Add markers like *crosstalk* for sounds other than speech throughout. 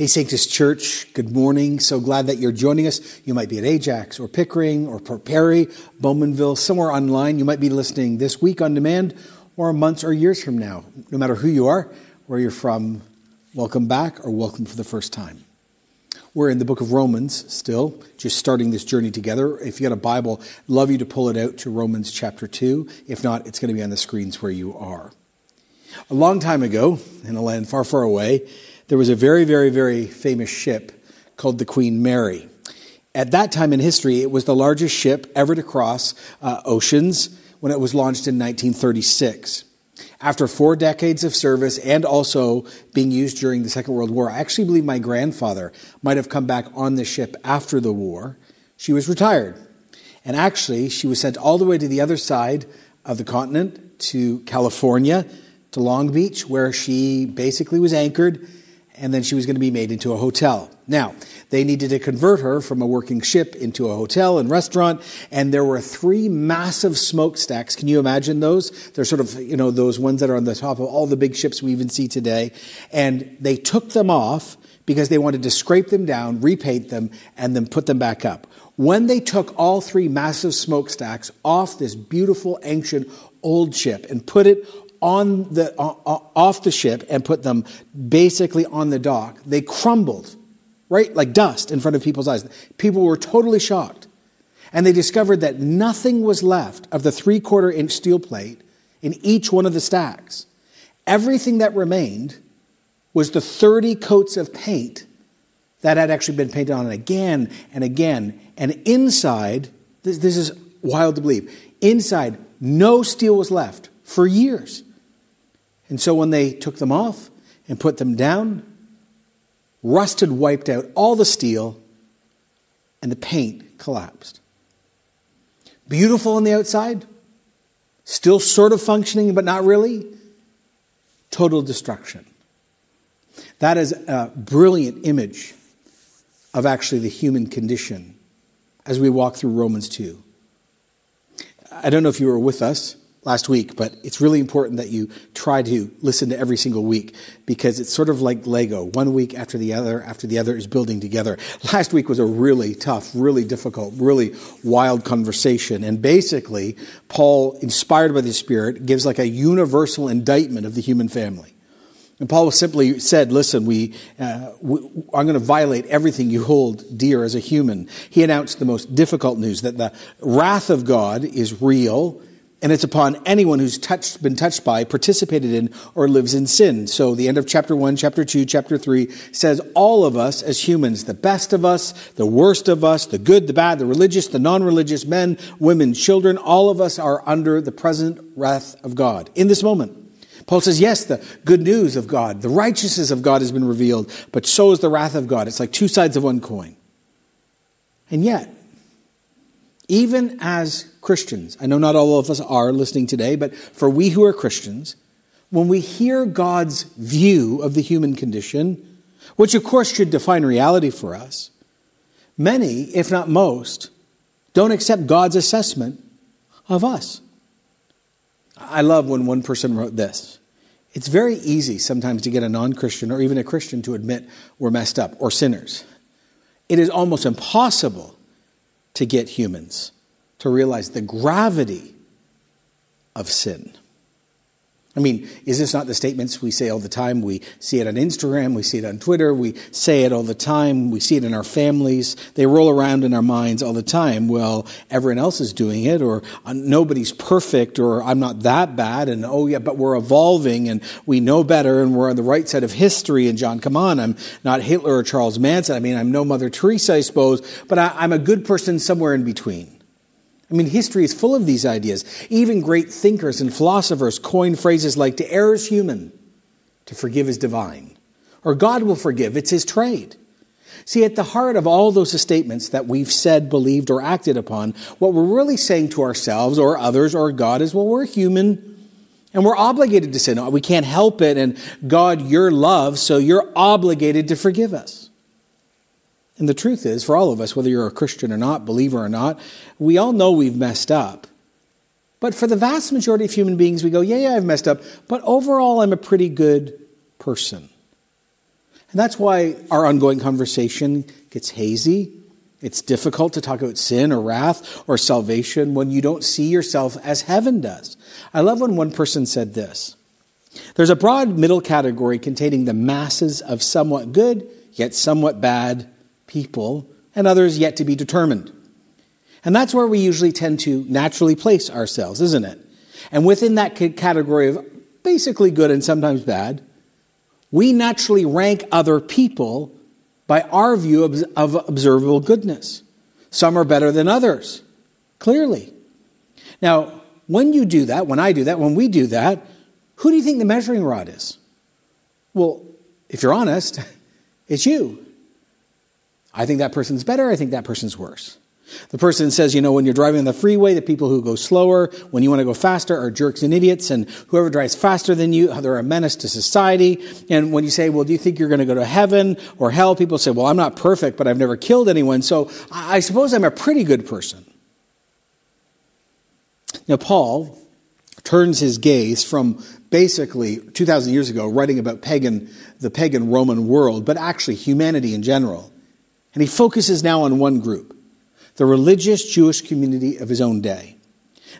Hey, Sanctus Church, good morning. So glad that you're joining us. You might be at Ajax or Pickering or Port Perry, Bowmanville, somewhere online. You might be listening this week on demand or months or years from now. No matter who you are, where you're from, welcome back or welcome for the first time. We're in the book of Romans still, just starting this journey together. If you got a Bible, love you to pull it out to Romans chapter 2. If not, it's going to be on the screens where you are. A long time ago, in a land far, far away, there was a very, very, very famous ship called the Queen Mary. At that time in history, it was the largest ship ever to cross uh, oceans when it was launched in 1936. After four decades of service and also being used during the Second World War, I actually believe my grandfather might have come back on the ship after the war. She was retired. And actually, she was sent all the way to the other side of the continent, to California, to Long Beach, where she basically was anchored and then she was going to be made into a hotel. Now, they needed to convert her from a working ship into a hotel and restaurant, and there were three massive smokestacks. Can you imagine those? They're sort of, you know, those ones that are on the top of all the big ships we even see today. And they took them off because they wanted to scrape them down, repaint them, and then put them back up. When they took all three massive smokestacks off this beautiful ancient old ship and put it on the, off the ship and put them basically on the dock. They crumbled, right? Like dust in front of people's eyes. People were totally shocked. And they discovered that nothing was left of the three quarter inch steel plate in each one of the stacks. Everything that remained was the 30 coats of paint that had actually been painted on again and again. And inside, this, this is wild to believe, inside, no steel was left for years. And so when they took them off and put them down, rust had wiped out all the steel and the paint collapsed. Beautiful on the outside, still sort of functioning, but not really. Total destruction. That is a brilliant image of actually the human condition as we walk through Romans 2. I don't know if you were with us last week, but it's really important that you try to listen to every single week because it's sort of like Lego. One week after the other, after the other is building together. Last week was a really tough, really difficult, really wild conversation. And basically, Paul, inspired by the Spirit, gives like a universal indictment of the human family. And Paul simply said, listen, we, uh, we I'm going to violate everything you hold dear as a human. He announced the most difficult news that the wrath of God is real and it's upon anyone who's touched, been touched by, participated in, or lives in sin. So the end of chapter 1, chapter 2, chapter 3 says all of us as humans, the best of us, the worst of us, the good, the bad, the religious, the non-religious, men, women, children, all of us are under the present wrath of God in this moment. Paul says, yes, the good news of God, the righteousness of God has been revealed, but so is the wrath of God. It's like two sides of one coin. And yet, even as Christians, I know not all of us are listening today, but for we who are Christians, when we hear God's view of the human condition, which of course should define reality for us, many, if not most, don't accept God's assessment of us. I love when one person wrote this. It's very easy sometimes to get a non Christian or even a Christian to admit we're messed up or sinners. It is almost impossible to get humans to realize the gravity of sin. I mean, is this not the statements we say all the time? We see it on Instagram, we see it on Twitter, we say it all the time, we see it in our families. They roll around in our minds all the time. Well, everyone else is doing it, or uh, nobody's perfect, or I'm not that bad, and oh yeah, but we're evolving and we know better and we're on the right side of history. And John, come on, I'm not Hitler or Charles Manson. I mean, I'm no Mother Teresa, I suppose, but I, I'm a good person somewhere in between. I mean, history is full of these ideas. Even great thinkers and philosophers coin phrases like, to err is human, to forgive is divine, or God will forgive, it's his trade. See, at the heart of all those statements that we've said, believed, or acted upon, what we're really saying to ourselves or others or God is, well, we're human and we're obligated to sin. We can't help it. And God, you're love, so you're obligated to forgive us. And the truth is, for all of us, whether you're a Christian or not, believer or not, we all know we've messed up. But for the vast majority of human beings, we go, yeah, yeah, I've messed up, but overall, I'm a pretty good person. And that's why our ongoing conversation gets hazy. It's difficult to talk about sin or wrath or salvation when you don't see yourself as heaven does. I love when one person said this There's a broad middle category containing the masses of somewhat good, yet somewhat bad people, and others yet to be determined. And that's where we usually tend to naturally place ourselves, isn't it? And within that category of basically good and sometimes bad, we naturally rank other people by our view of, observable goodness. Some are better than others, clearly. Now, when you do that, when I do that, when we do that, who do you think the measuring rod is? Well, if you're honest, *laughs* it's you. I think that person's better, I think that person's worse. The person says, you know, when you're driving on the freeway, the people who go slower, when you want to go faster, are jerks and idiots, and whoever drives faster than you, they're a menace to society. And when you say, well, do you think you're going to go to heaven or hell? People say, well, I'm not perfect, but I've never killed anyone, so I suppose I'm a pretty good person. Now, Paul turns his gaze from basically 2,000 years ago writing about pagan, the pagan Roman world, but actually humanity in general. And he focuses now on one group the religious Jewish community of his own day.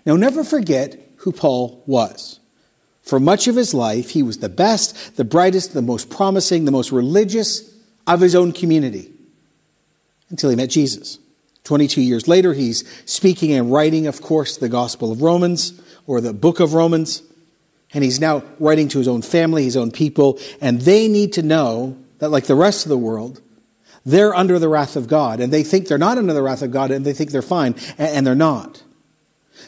Now, never forget who Paul was. For much of his life, he was the best, the brightest, the most promising, the most religious of his own community until he met Jesus. 22 years later, he's speaking and writing, of course, the Gospel of Romans or the book of Romans. And he's now writing to his own family, his own people, and they need to know that, like the rest of the world, they're under the wrath of God, and they think they're not under the wrath of God, and they think they're fine, and they're not.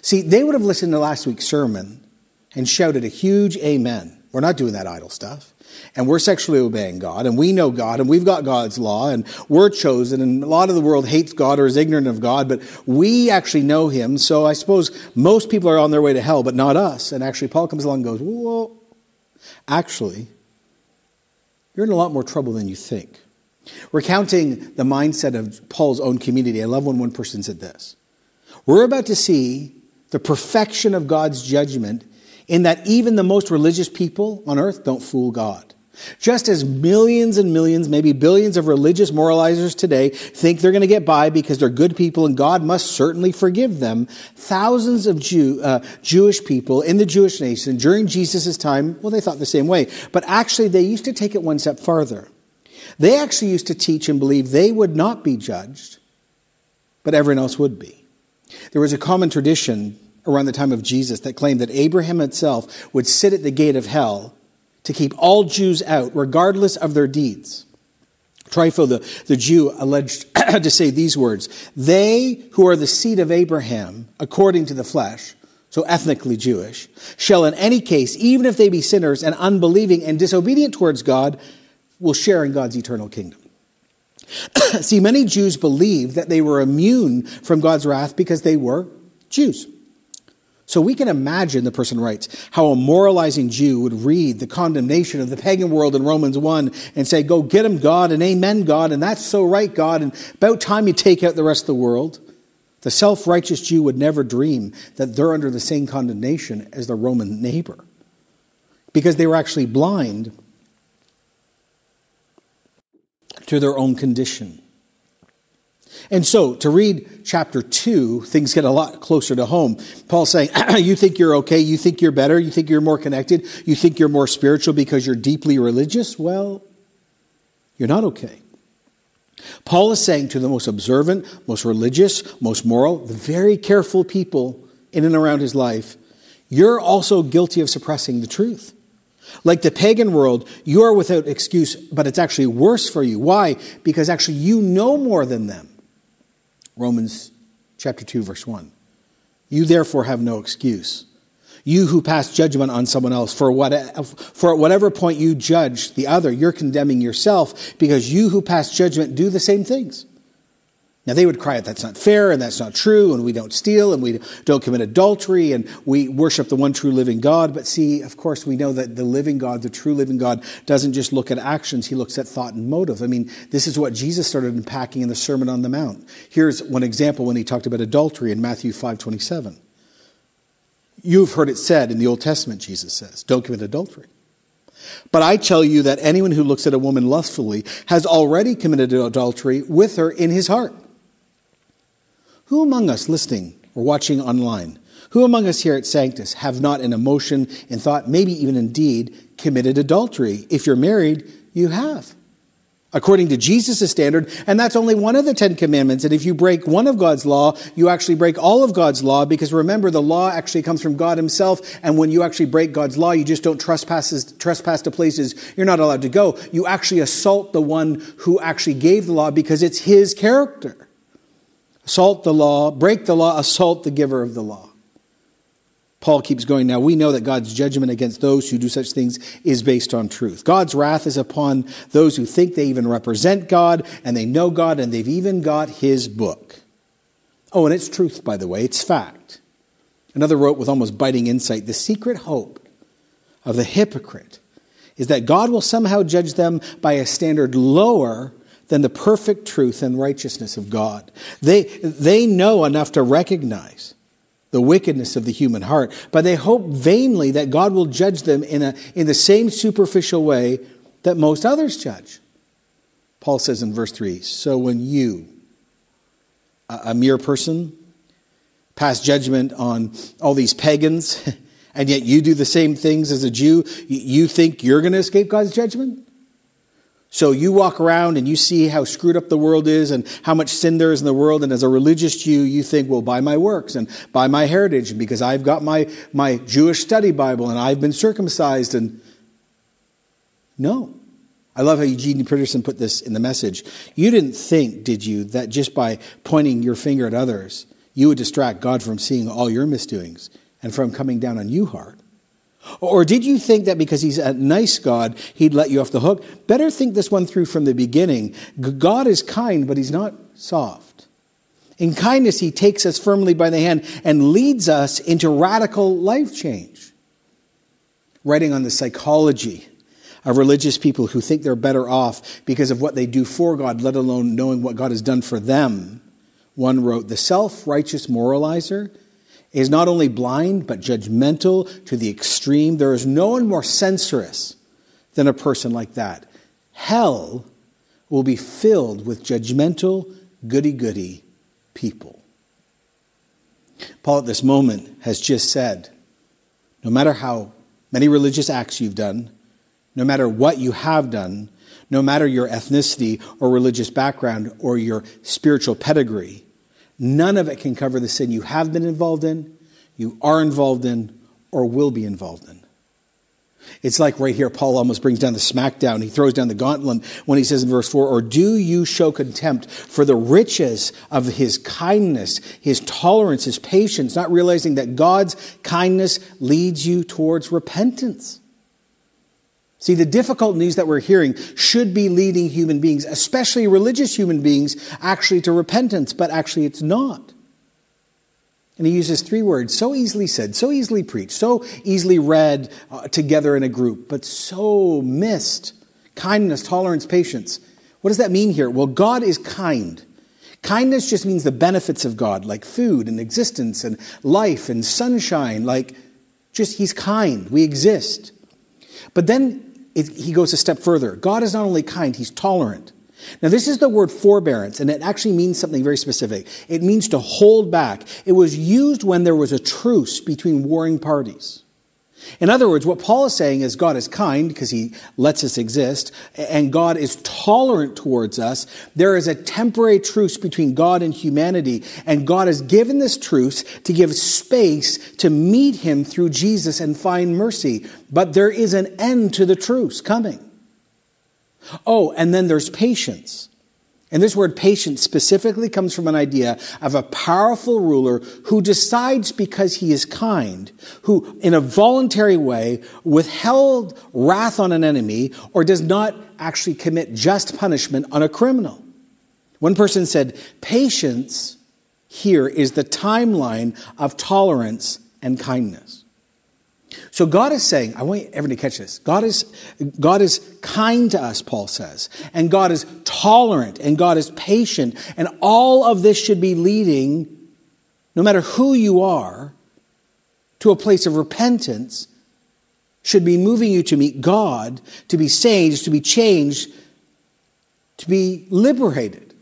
See, they would have listened to last week's sermon and shouted a huge amen. We're not doing that idol stuff. And we're sexually obeying God, and we know God, and we've got God's law, and we're chosen, and a lot of the world hates God or is ignorant of God, but we actually know Him, so I suppose most people are on their way to hell, but not us. And actually, Paul comes along and goes, Whoa, actually, you're in a lot more trouble than you think. Recounting the mindset of Paul's own community, I love when one person said this We're about to see the perfection of God's judgment in that even the most religious people on earth don't fool God. Just as millions and millions, maybe billions of religious moralizers today think they're going to get by because they're good people and God must certainly forgive them, thousands of Jew, uh, Jewish people in the Jewish nation during Jesus' time, well, they thought the same way. But actually, they used to take it one step farther. They actually used to teach and believe they would not be judged, but everyone else would be. There was a common tradition around the time of Jesus that claimed that Abraham himself would sit at the gate of hell to keep all Jews out, regardless of their deeds. Trypho, the, the Jew, alleged *clears throat* to say these words They who are the seed of Abraham, according to the flesh, so ethnically Jewish, shall in any case, even if they be sinners and unbelieving and disobedient towards God, will share in God's eternal kingdom. *clears throat* See, many Jews believed that they were immune from God's wrath because they were Jews. So we can imagine, the person writes, how a moralizing Jew would read the condemnation of the pagan world in Romans 1 and say, Go get him, God, and amen, God, and that's so right, God, and about time you take out the rest of the world. The self righteous Jew would never dream that they're under the same condemnation as their Roman neighbor because they were actually blind to their own condition. And so, to read chapter 2, things get a lot closer to home. Paul's saying, *clears throat* You think you're okay, you think you're better, you think you're more connected, you think you're more spiritual because you're deeply religious? Well, you're not okay. Paul is saying to the most observant, most religious, most moral, the very careful people in and around his life, you're also guilty of suppressing the truth. Like the pagan world, you are without excuse, but it's actually worse for you. Why? Because actually you know more than them. Romans chapter 2 verse 1. You therefore have no excuse. You who pass judgment on someone else, for, what, for at whatever point you judge the other, you're condemning yourself because you who pass judgment do the same things. Now they would cry out, that's not fair and that's not true, and we don't steal and we don't commit adultery and we worship the one true living God. But see, of course, we know that the living God, the true living God, doesn't just look at actions, he looks at thought and motive. I mean, this is what Jesus started unpacking in the Sermon on the Mount. Here's one example when he talked about adultery in Matthew 5 27. You've heard it said in the Old Testament, Jesus says, don't commit adultery. But I tell you that anyone who looks at a woman lustfully has already committed adultery with her in his heart. Who among us listening or watching online, who among us here at Sanctus have not in emotion, in thought, maybe even in deed, committed adultery? If you're married, you have according to Jesus' standard, and that's only one of the Ten Commandments. And if you break one of God's law, you actually break all of God's law, because remember, the law actually comes from God Himself, and when you actually break God's law, you just don't trespass, trespass to places you're not allowed to go. You actually assault the one who actually gave the law because it's His character. Assault the law, break the law, assault the giver of the law. Paul keeps going. Now, we know that God's judgment against those who do such things is based on truth. God's wrath is upon those who think they even represent God and they know God and they've even got his book. Oh, and it's truth, by the way, it's fact. Another wrote with almost biting insight the secret hope of the hypocrite is that God will somehow judge them by a standard lower than the perfect truth and righteousness of God. They, they know enough to recognize the wickedness of the human heart, but they hope vainly that God will judge them in, a, in the same superficial way that most others judge. Paul says in verse 3 So when you, a, a mere person, pass judgment on all these pagans, *laughs* and yet you do the same things as a Jew, you think you're going to escape God's judgment? So you walk around and you see how screwed up the world is and how much sin there is in the world. And as a religious Jew, you think, well, by my works and by my heritage, because I've got my, my Jewish study Bible and I've been circumcised. And no. I love how Eugene Peterson put this in the message. You didn't think, did you, that just by pointing your finger at others, you would distract God from seeing all your misdoings and from coming down on you hard? Or did you think that because he's a nice God, he'd let you off the hook? Better think this one through from the beginning. God is kind, but he's not soft. In kindness, he takes us firmly by the hand and leads us into radical life change. Writing on the psychology of religious people who think they're better off because of what they do for God, let alone knowing what God has done for them, one wrote, The self righteous moralizer is not only blind, but judgmental to the extreme. There is no one more censorious than a person like that. Hell will be filled with judgmental, goody goody people. Paul, at this moment, has just said no matter how many religious acts you've done, no matter what you have done, no matter your ethnicity or religious background or your spiritual pedigree, None of it can cover the sin you have been involved in, you are involved in, or will be involved in. It's like right here, Paul almost brings down the smackdown. He throws down the gauntlet when he says in verse 4 Or do you show contempt for the riches of his kindness, his tolerance, his patience, not realizing that God's kindness leads you towards repentance? See, the difficult news that we're hearing should be leading human beings, especially religious human beings, actually to repentance, but actually it's not. And he uses three words, so easily said, so easily preached, so easily read uh, together in a group, but so missed. Kindness, tolerance, patience. What does that mean here? Well, God is kind. Kindness just means the benefits of God, like food and existence and life and sunshine, like just He's kind. We exist. But then it, he goes a step further. God is not only kind, he's tolerant. Now, this is the word forbearance, and it actually means something very specific. It means to hold back. It was used when there was a truce between warring parties. In other words, what Paul is saying is God is kind because he lets us exist, and God is tolerant towards us. There is a temporary truce between God and humanity, and God has given this truce to give space to meet him through Jesus and find mercy. But there is an end to the truce coming. Oh, and then there's patience. And this word patience specifically comes from an idea of a powerful ruler who decides because he is kind, who in a voluntary way withheld wrath on an enemy or does not actually commit just punishment on a criminal. One person said, patience here is the timeline of tolerance and kindness. So God is saying, I want everyone to catch this. God is, God is kind to us, Paul says. And God is tolerant and God is patient. And all of this should be leading, no matter who you are, to a place of repentance should be moving you to meet God, to be saved, to be changed, to be liberated.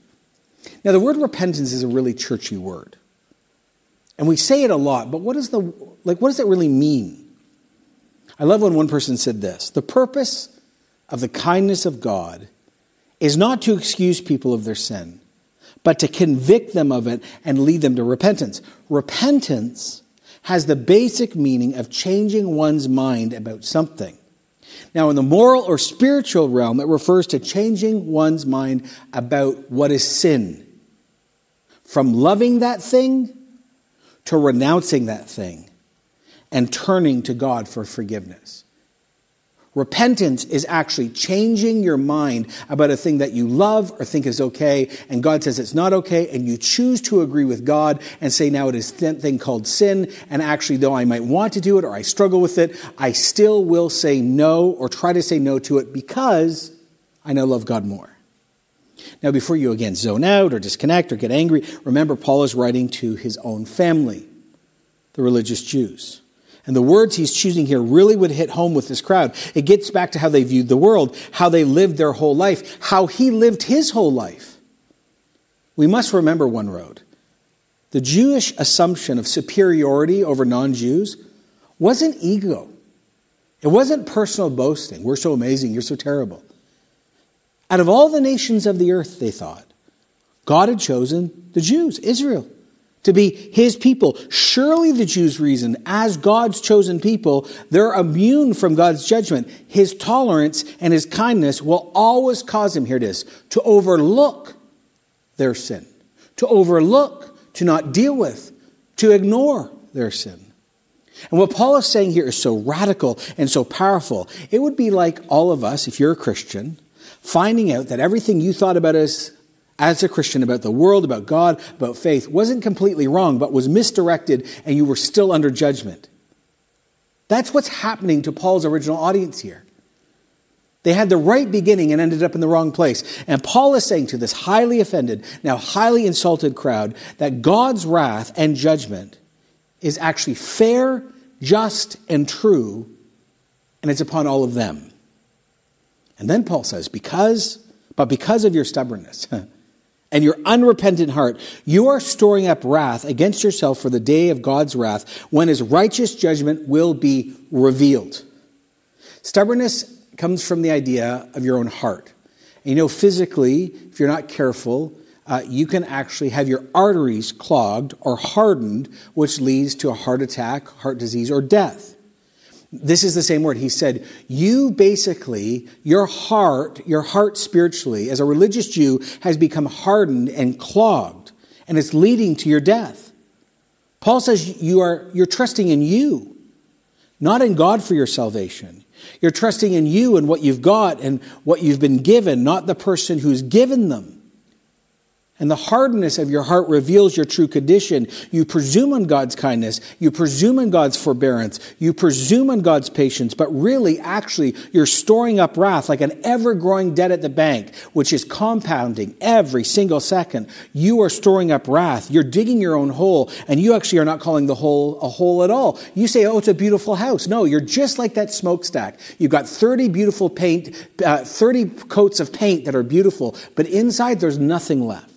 Now, the word repentance is a really churchy word. And we say it a lot, but what, is the, like, what does it really mean? I love when one person said this The purpose of the kindness of God is not to excuse people of their sin, but to convict them of it and lead them to repentance. Repentance has the basic meaning of changing one's mind about something. Now, in the moral or spiritual realm, it refers to changing one's mind about what is sin. From loving that thing to renouncing that thing and turning to God for forgiveness. Repentance is actually changing your mind about a thing that you love or think is okay, and God says it's not okay, and you choose to agree with God and say, now it is that thing called sin, and actually, though I might want to do it or I struggle with it, I still will say no or try to say no to it because I now love God more. Now, before you again zone out or disconnect or get angry, remember Paul is writing to his own family, the religious Jews. And the words he's choosing here really would hit home with this crowd. It gets back to how they viewed the world, how they lived their whole life, how he lived his whole life. We must remember one road. The Jewish assumption of superiority over non Jews wasn't ego, it wasn't personal boasting. We're so amazing, you're so terrible. Out of all the nations of the earth, they thought, God had chosen the Jews, Israel to be his people. Surely the Jews reasoned, as God's chosen people, they're immune from God's judgment. His tolerance and his kindness will always cause him, here it is, to overlook their sin, to overlook, to not deal with, to ignore their sin. And what Paul is saying here is so radical and so powerful. It would be like all of us, if you're a Christian, finding out that everything you thought about as as a Christian about the world, about God, about faith wasn't completely wrong, but was misdirected and you were still under judgment. That's what's happening to Paul's original audience here. They had the right beginning and ended up in the wrong place. And Paul is saying to this highly offended, now highly insulted crowd that God's wrath and judgment is actually fair, just, and true, and it's upon all of them. And then Paul says, because, but because of your stubbornness, *laughs* and your unrepentant heart, you are storing up wrath against yourself for the day of God's wrath when his righteous judgment will be revealed. Stubbornness comes from the idea of your own heart. And you know, physically, if you're not careful, uh, you can actually have your arteries clogged or hardened, which leads to a heart attack, heart disease, or death. This is the same word. He said, You basically, your heart, your heart spiritually, as a religious Jew, has become hardened and clogged, and it's leading to your death. Paul says you are, you're trusting in you, not in God for your salvation. You're trusting in you and what you've got and what you've been given, not the person who's given them. And the hardness of your heart reveals your true condition. You presume on God's kindness. You presume on God's forbearance. You presume on God's patience. But really, actually, you're storing up wrath like an ever growing debt at the bank, which is compounding every single second. You are storing up wrath. You're digging your own hole, and you actually are not calling the hole a hole at all. You say, oh, it's a beautiful house. No, you're just like that smokestack. You've got 30 beautiful paint, uh, 30 coats of paint that are beautiful, but inside there's nothing left.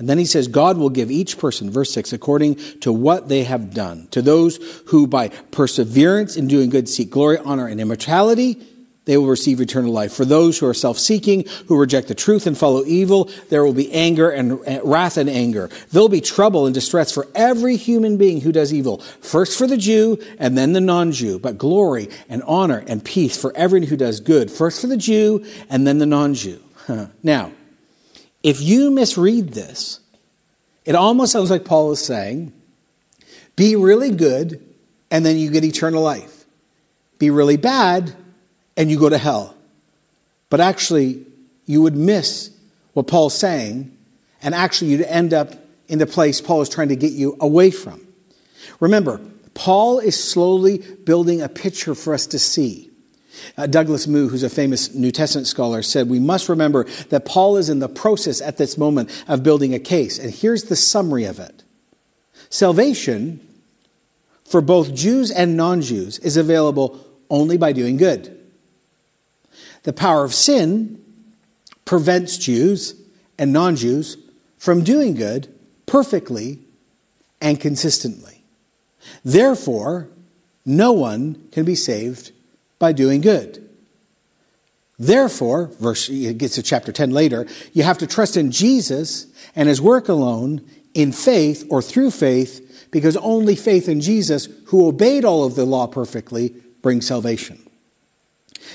And then he says, God will give each person, verse 6, according to what they have done. To those who by perseverance in doing good seek glory, honor, and immortality, they will receive eternal life. For those who are self-seeking, who reject the truth and follow evil, there will be anger and wrath and anger. There'll be trouble and distress for every human being who does evil. First for the Jew and then the non-Jew, but glory and honor and peace for everyone who does good. First for the Jew and then the non-Jew. *laughs* Now, if you misread this, it almost sounds like Paul is saying, be really good and then you get eternal life. Be really bad and you go to hell. But actually, you would miss what Paul's saying, and actually, you'd end up in the place Paul is trying to get you away from. Remember, Paul is slowly building a picture for us to see. Uh, Douglas Moo, who's a famous New Testament scholar, said, We must remember that Paul is in the process at this moment of building a case. And here's the summary of it Salvation for both Jews and non Jews is available only by doing good. The power of sin prevents Jews and non Jews from doing good perfectly and consistently. Therefore, no one can be saved by doing good. Therefore, verse it gets to chapter 10 later, you have to trust in Jesus and his work alone in faith or through faith because only faith in Jesus who obeyed all of the law perfectly brings salvation.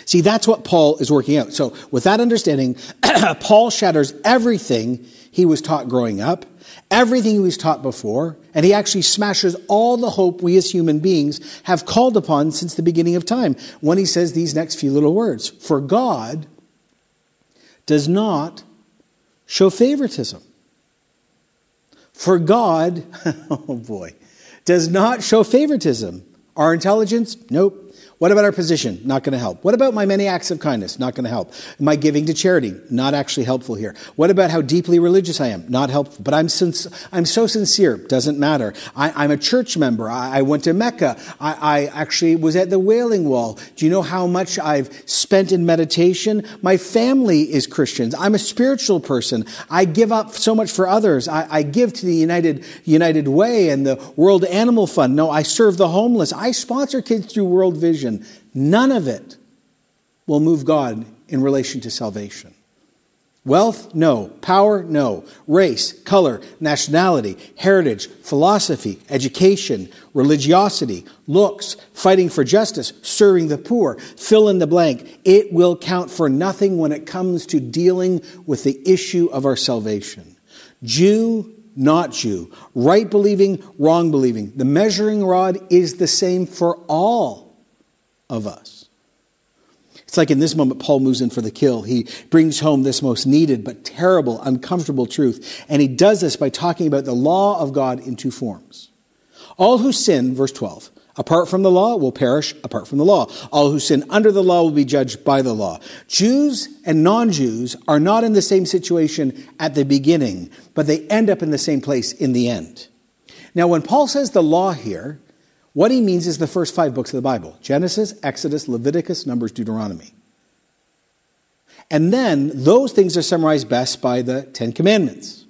See, that's what Paul is working out. So, with that understanding, *clears throat* Paul shatters everything he was taught growing up, everything he was taught before, and he actually smashes all the hope we as human beings have called upon since the beginning of time when he says these next few little words For God does not show favoritism. For God, *laughs* oh boy, does not show favoritism. Our intelligence? Nope. What about our position? Not going to help. What about my many acts of kindness? Not going to help. My giving to charity? Not actually helpful here. What about how deeply religious I am? Not helpful. But I'm, I'm so sincere. Doesn't matter. I, am a church member. I, I went to Mecca. I, I, actually was at the Wailing Wall. Do you know how much I've spent in meditation? My family is Christians. I'm a spiritual person. I give up so much for others. I, I give to the United, United Way and the World Animal Fund. No, I serve the homeless. I sponsor kids through World Vision none of it will move God in relation to salvation. Wealth? No. Power? No. Race, color, nationality, heritage, philosophy, education, religiosity, looks, fighting for justice, serving the poor, fill in the blank. It will count for nothing when it comes to dealing with the issue of our salvation. Jew, not Jew. Right believing, wrong believing. The measuring rod is the same for all of us. It's like in this moment, Paul moves in for the kill. He brings home this most needed but terrible, uncomfortable truth. And he does this by talking about the law of God in two forms. All who sin, verse 12, apart from the law will perish apart from the law. All who sin under the law will be judged by the law. Jews and non Jews are not in the same situation at the beginning, but they end up in the same place in the end. Now, when Paul says the law here, what he means is the first five books of the Bible Genesis, Exodus, Leviticus, Numbers, Deuteronomy. And then those things are summarized best by the Ten Commandments.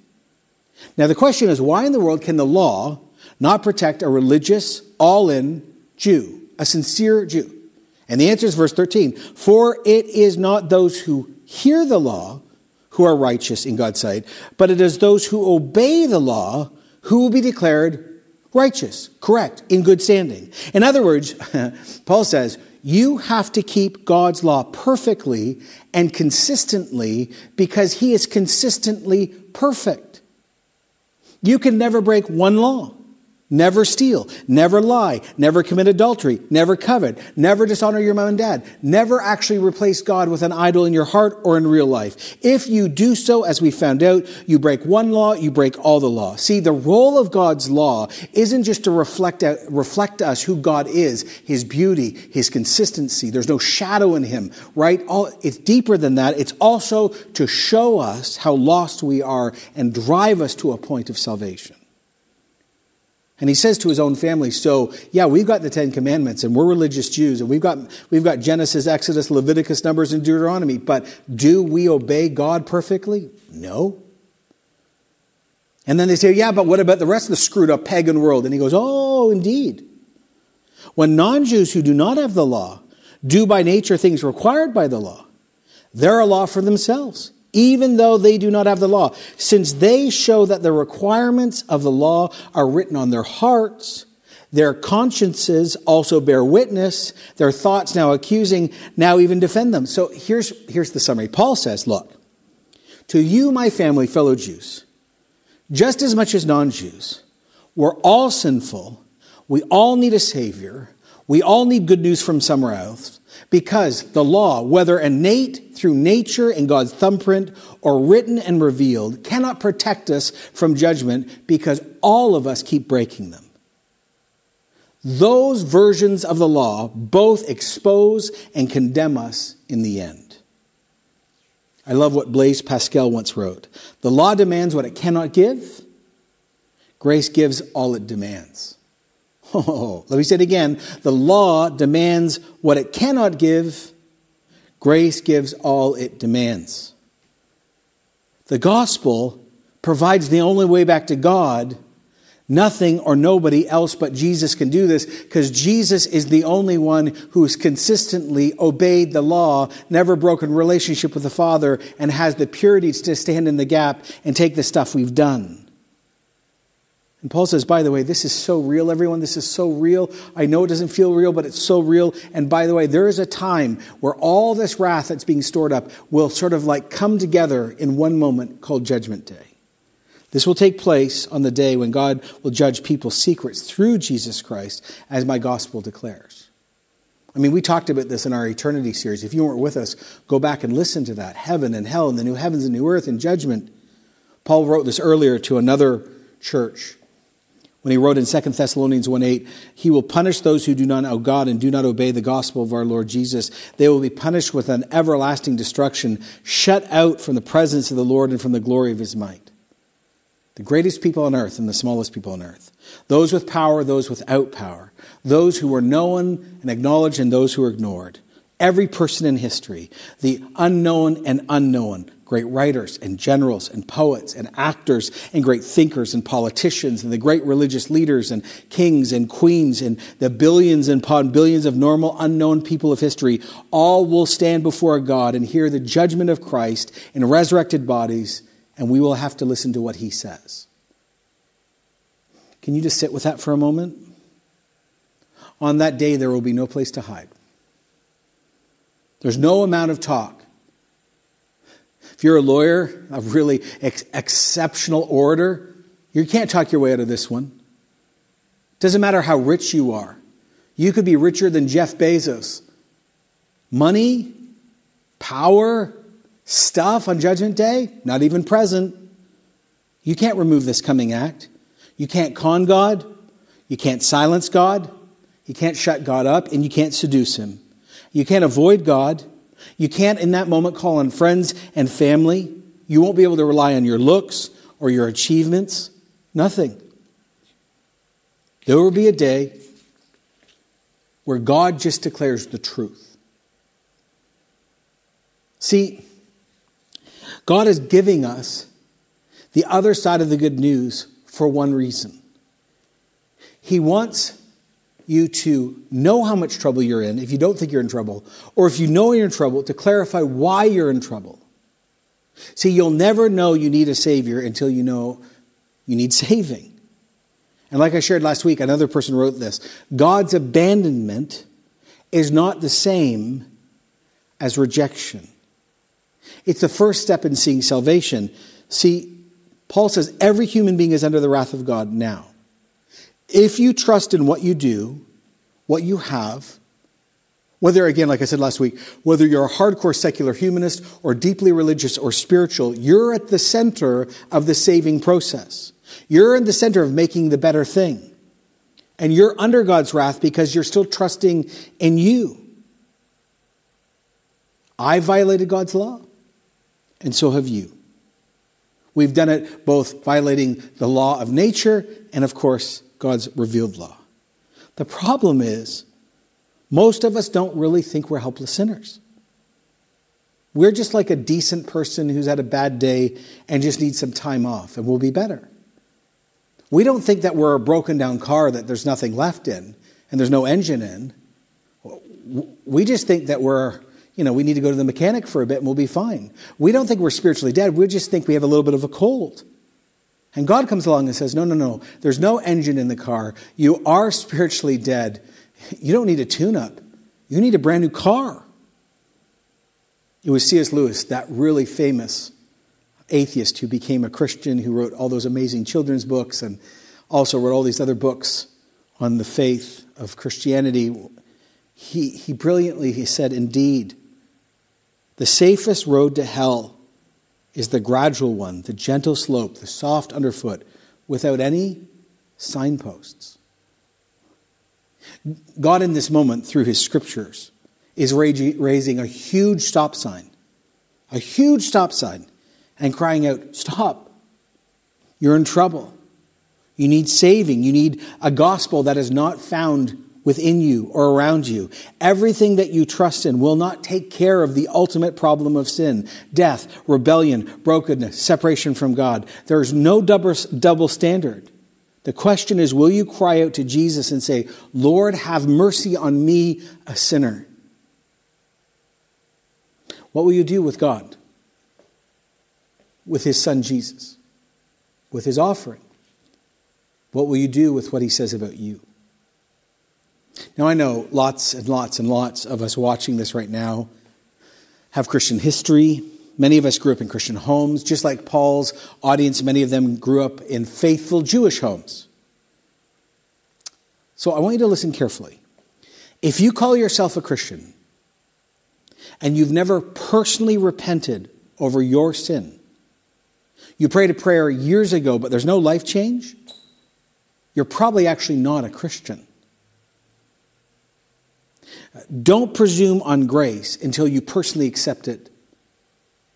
Now, the question is why in the world can the law not protect a religious, all in Jew, a sincere Jew? And the answer is verse 13 For it is not those who hear the law who are righteous in God's sight, but it is those who obey the law who will be declared righteous, correct, in good standing. In other words, *laughs* Paul says, you have to keep God's law perfectly and consistently because he is consistently perfect. You can never break one law. Never steal, never lie, never commit adultery, never covet, never dishonor your mom and dad, never actually replace God with an idol in your heart or in real life. If you do so, as we found out, you break one law, you break all the law. See, the role of God's law isn't just to reflect, out, reflect us who God is, His beauty, His consistency. There's no shadow in Him, right? All, it's deeper than that. It's also to show us how lost we are and drive us to a point of salvation. And he says to his own family, so yeah, we've got the Ten Commandments and we're religious Jews and we've got, we've got Genesis, Exodus, Leviticus, Numbers, and Deuteronomy, but do we obey God perfectly? No. And then they say, yeah, but what about the rest of the screwed up pagan world? And he goes, oh, indeed. When non Jews who do not have the law do by nature things required by the law, they're a law for themselves even though they do not have the law, since they show that the requirements of the law are written on their hearts. Their consciences also bear witness, their thoughts now accusing, now even defend them. So here's, here's the summary. Paul says, Look, to you, my family, fellow Jews, just as much as non Jews, we're all sinful. We all need a Savior. We all need good news from somewhere else. Because the law, whether innate through nature and God's thumbprint or written and revealed, cannot protect us from judgment because all of us keep breaking them. Those versions of the law both expose and condemn us in the end. I love what Blaise Pascal once wrote The law demands what it cannot give, grace gives all it demands. Oh, *laughs* let me say it again. The law demands what it cannot give, grace gives all it demands. The gospel provides the only way back to God. Nothing or nobody else but Jesus can do this because Jesus is the only one who's consistently obeyed the law, never broken relationship with the Father, and has the purity to stand in the gap and take the stuff we've done. And Paul says, by the way, this is so real, everyone. This is so real. I know it doesn't feel real, but it's so real. And by the way, there is a time where all this wrath that's being stored up will sort of like come together in one moment called Judgment Day. This will take place on the day when God will judge people's secrets through Jesus Christ, as my gospel declares. I mean, we talked about this in our eternity series. If you weren't with us, go back and listen to that. Heaven and hell and the new heavens and new earth and judgment. Paul wrote this earlier to another church when he wrote in 2 Thessalonians 1 8, he will punish those who do not know God and do not obey the gospel of our Lord Jesus. They will be punished with an everlasting destruction, shut out from the presence of the Lord and from the glory of his might. The greatest people on earth and the smallest people on earth. Those with power, those without power. Those who were known and acknowledged and those who were ignored. Every person in history, the unknown and unknown, great writers and generals and poets and actors and great thinkers and politicians and the great religious leaders and kings and queens and the billions and upon billions of normal unknown people of history all will stand before God and hear the judgment of Christ in resurrected bodies and we will have to listen to what he says. Can you just sit with that for a moment? On that day, there will be no place to hide. There's no amount of talk if you're a lawyer, a really ex- exceptional orator, you can't talk your way out of this one. Doesn't matter how rich you are. You could be richer than Jeff Bezos. Money, power, stuff on Judgment Day, not even present. You can't remove this coming act. You can't con God. You can't silence God. You can't shut God up, and you can't seduce him. You can't avoid God. You can't, in that moment, call on friends and family. You won't be able to rely on your looks or your achievements. Nothing. There will be a day where God just declares the truth. See, God is giving us the other side of the good news for one reason. He wants you to know how much trouble you're in if you don't think you're in trouble, or if you know you're in trouble, to clarify why you're in trouble. See, you'll never know you need a Savior until you know you need saving. And like I shared last week, another person wrote this God's abandonment is not the same as rejection. It's the first step in seeing salvation. See, Paul says every human being is under the wrath of God now. If you trust in what you do, what you have, whether, again, like I said last week, whether you're a hardcore secular humanist or deeply religious or spiritual, you're at the center of the saving process. You're in the center of making the better thing. And you're under God's wrath because you're still trusting in you. I violated God's law, and so have you. We've done it both violating the law of nature and, of course, God's revealed law. The problem is, most of us don't really think we're helpless sinners. We're just like a decent person who's had a bad day and just needs some time off and we'll be better. We don't think that we're a broken down car that there's nothing left in and there's no engine in. We just think that we're, you know, we need to go to the mechanic for a bit and we'll be fine. We don't think we're spiritually dead. We just think we have a little bit of a cold. And God comes along and says, No, no, no, there's no engine in the car. You are spiritually dead. You don't need a tune up, you need a brand new car. It was C.S. Lewis, that really famous atheist who became a Christian, who wrote all those amazing children's books and also wrote all these other books on the faith of Christianity. He, he brilliantly he said, Indeed, the safest road to hell is the gradual one, the gentle slope, the soft underfoot, without any signposts. God, in this moment, through his scriptures, is raising a huge stop sign, a huge stop sign, and crying out, Stop! You're in trouble. You need saving. You need a gospel that is not found within you or around you. Everything that you trust in will not take care of the ultimate problem of sin death, rebellion, brokenness, separation from God. There is no double, double standard. The question is will you cry out to Jesus and say, Lord, have mercy on me, a sinner? What will you do with God? With his son Jesus? With his offering? What will you do with what he says about you? Now, I know lots and lots and lots of us watching this right now have Christian history. Many of us grew up in Christian homes, just like Paul's audience, many of them grew up in faithful Jewish homes. So I want you to listen carefully. If you call yourself a Christian and you've never personally repented over your sin, you prayed a prayer years ago, but there's no life change, you're probably actually not a Christian. Don't presume on grace until you personally accept it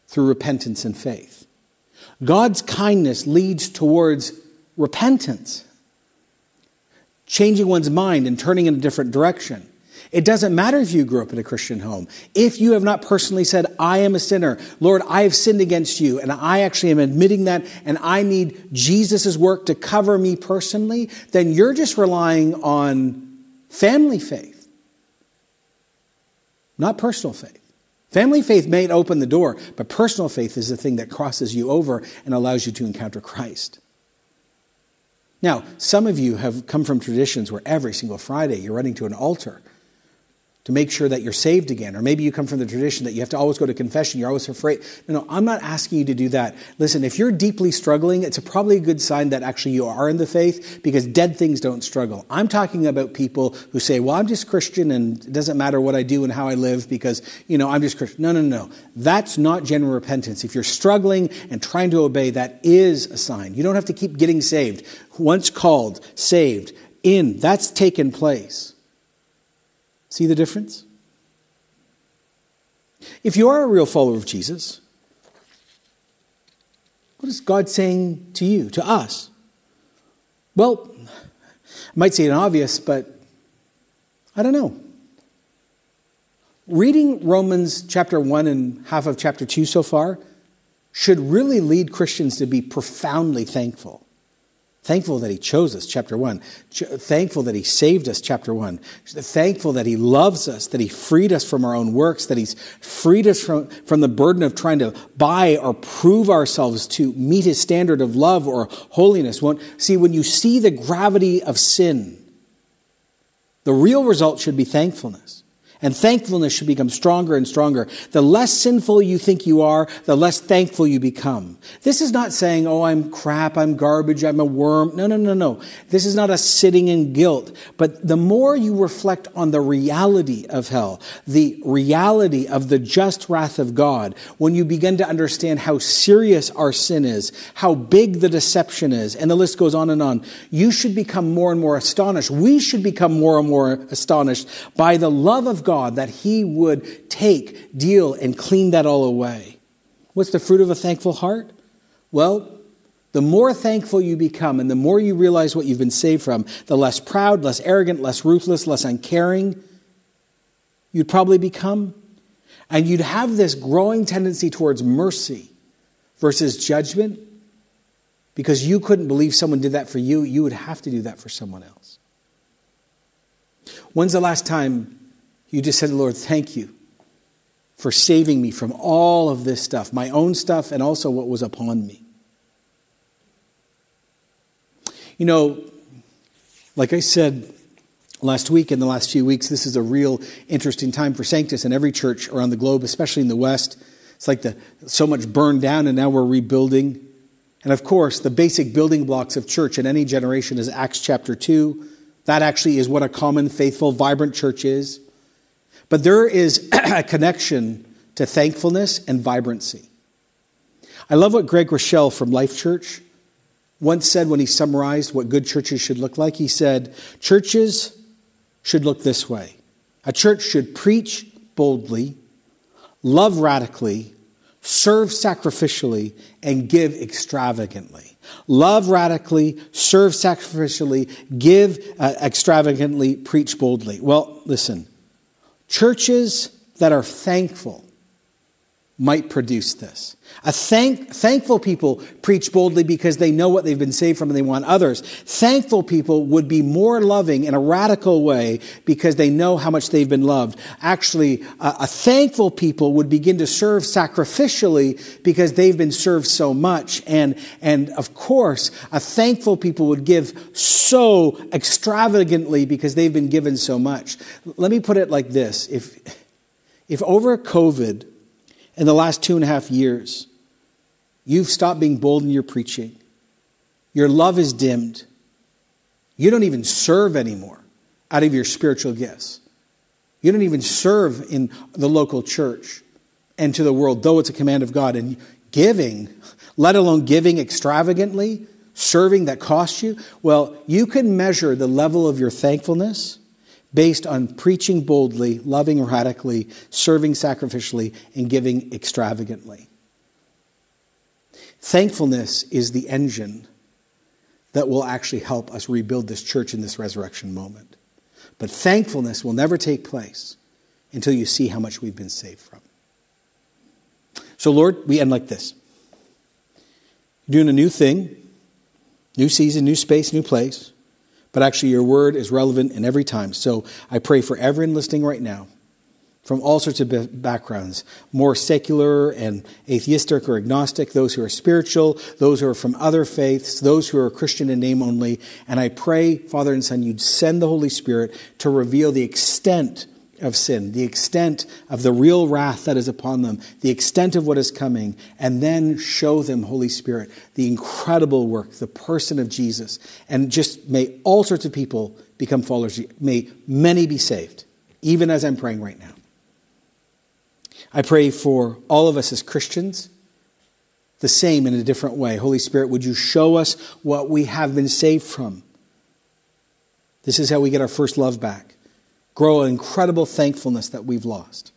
through repentance and faith. God's kindness leads towards repentance, changing one's mind and turning in a different direction. It doesn't matter if you grew up in a Christian home. If you have not personally said, I am a sinner, Lord, I have sinned against you, and I actually am admitting that, and I need Jesus' work to cover me personally, then you're just relying on family faith, not personal faith. Family faith may open the door, but personal faith is the thing that crosses you over and allows you to encounter Christ. Now, some of you have come from traditions where every single Friday you're running to an altar to make sure that you're saved again. Or maybe you come from the tradition that you have to always go to confession, you're always afraid. No, no, I'm not asking you to do that. Listen, if you're deeply struggling, it's a probably a good sign that actually you are in the faith because dead things don't struggle. I'm talking about people who say, well, I'm just Christian and it doesn't matter what I do and how I live because, you know, I'm just Christian. No, no, no. That's not genuine repentance. If you're struggling and trying to obey, that is a sign. You don't have to keep getting saved. Once called, saved, in, that's taken place. See the difference? If you are a real follower of Jesus, what is God saying to you, to us? Well, I might say it obvious, but I don't know. Reading Romans chapter 1 and half of chapter 2 so far should really lead Christians to be profoundly thankful. Thankful that He chose us, chapter one. Thankful that He saved us, chapter one. Thankful that He loves us, that He freed us from our own works, that He's freed us from, from the burden of trying to buy or prove ourselves to meet His standard of love or holiness. See, when you see the gravity of sin, the real result should be thankfulness. And thankfulness should become stronger and stronger. The less sinful you think you are, the less thankful you become. This is not saying, oh, I'm crap, I'm garbage, I'm a worm. No, no, no, no. This is not a sitting in guilt. But the more you reflect on the reality of hell, the reality of the just wrath of God, when you begin to understand how serious our sin is, how big the deception is, and the list goes on and on, you should become more and more astonished. We should become more and more astonished by the love of God God that He would take, deal, and clean that all away. What's the fruit of a thankful heart? Well, the more thankful you become and the more you realize what you've been saved from, the less proud, less arrogant, less ruthless, less uncaring you'd probably become. And you'd have this growing tendency towards mercy versus judgment. Because you couldn't believe someone did that for you, you would have to do that for someone else. When's the last time you just said, Lord, thank you for saving me from all of this stuff, my own stuff, and also what was upon me. You know, like I said last week, in the last few weeks, this is a real interesting time for Sanctus in every church around the globe, especially in the West. It's like the, so much burned down, and now we're rebuilding. And of course, the basic building blocks of church in any generation is Acts chapter 2. That actually is what a common, faithful, vibrant church is. But there is *clears throat* a connection to thankfulness and vibrancy. I love what Greg Groeschel from Life Church once said when he summarized what good churches should look like. He said, Churches should look this way. A church should preach boldly, love radically, serve sacrificially, and give extravagantly. Love radically, serve sacrificially, give uh, extravagantly, preach boldly. Well, listen, churches that are thankful might produce this. A thank, thankful people preach boldly because they know what they've been saved from and they want others. Thankful people would be more loving in a radical way because they know how much they've been loved. Actually, a, a thankful people would begin to serve sacrificially because they've been served so much. And, and of course, a thankful people would give so extravagantly because they've been given so much. Let me put it like this. If, if over COVID, in the last two and a half years, you've stopped being bold in your preaching. Your love is dimmed. You don't even serve anymore out of your spiritual gifts. You don't even serve in the local church and to the world, though it's a command of God. And giving, let alone giving extravagantly, serving that costs you, well, you can measure the level of your thankfulness based on preaching boldly, loving radically, serving sacrificially, and giving extravagantly. Thankfulness is the engine that will actually help us rebuild this church in this resurrection moment. But thankfulness will never take place until you see how much we've been saved from. So, Lord, we end like this. You're doing a new thing, new season, new space, new place. But actually, your word is relevant in every time. So I pray for everyone listening right now from all sorts of backgrounds more secular and atheistic or agnostic, those who are spiritual, those who are from other faiths, those who are Christian in name only. And I pray, Father and Son, you'd send the Holy Spirit to reveal the extent of sin, the extent of the real wrath that is upon them, the extent of what is coming, and then show them, Holy Spirit, the incredible work, the person of Jesus. And just may all sorts of people become followers. May many be saved, even as I'm praying right now. I pray for all of us as Christians, the same in a different way. Holy Spirit, would you show us what we have been saved from? This is how we get our first love back grow an incredible thankfulness that we've lost.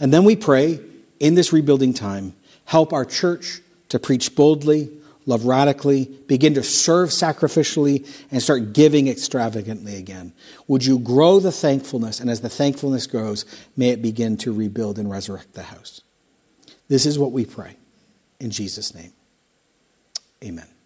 And then we pray in this rebuilding time, help our church to preach boldly, love radically, begin to serve sacrificially, and start giving extravagantly again. Would you grow the thankfulness? And as the thankfulness grows, may it begin to rebuild and resurrect the house. This is what we pray. In Jesus' name, amen.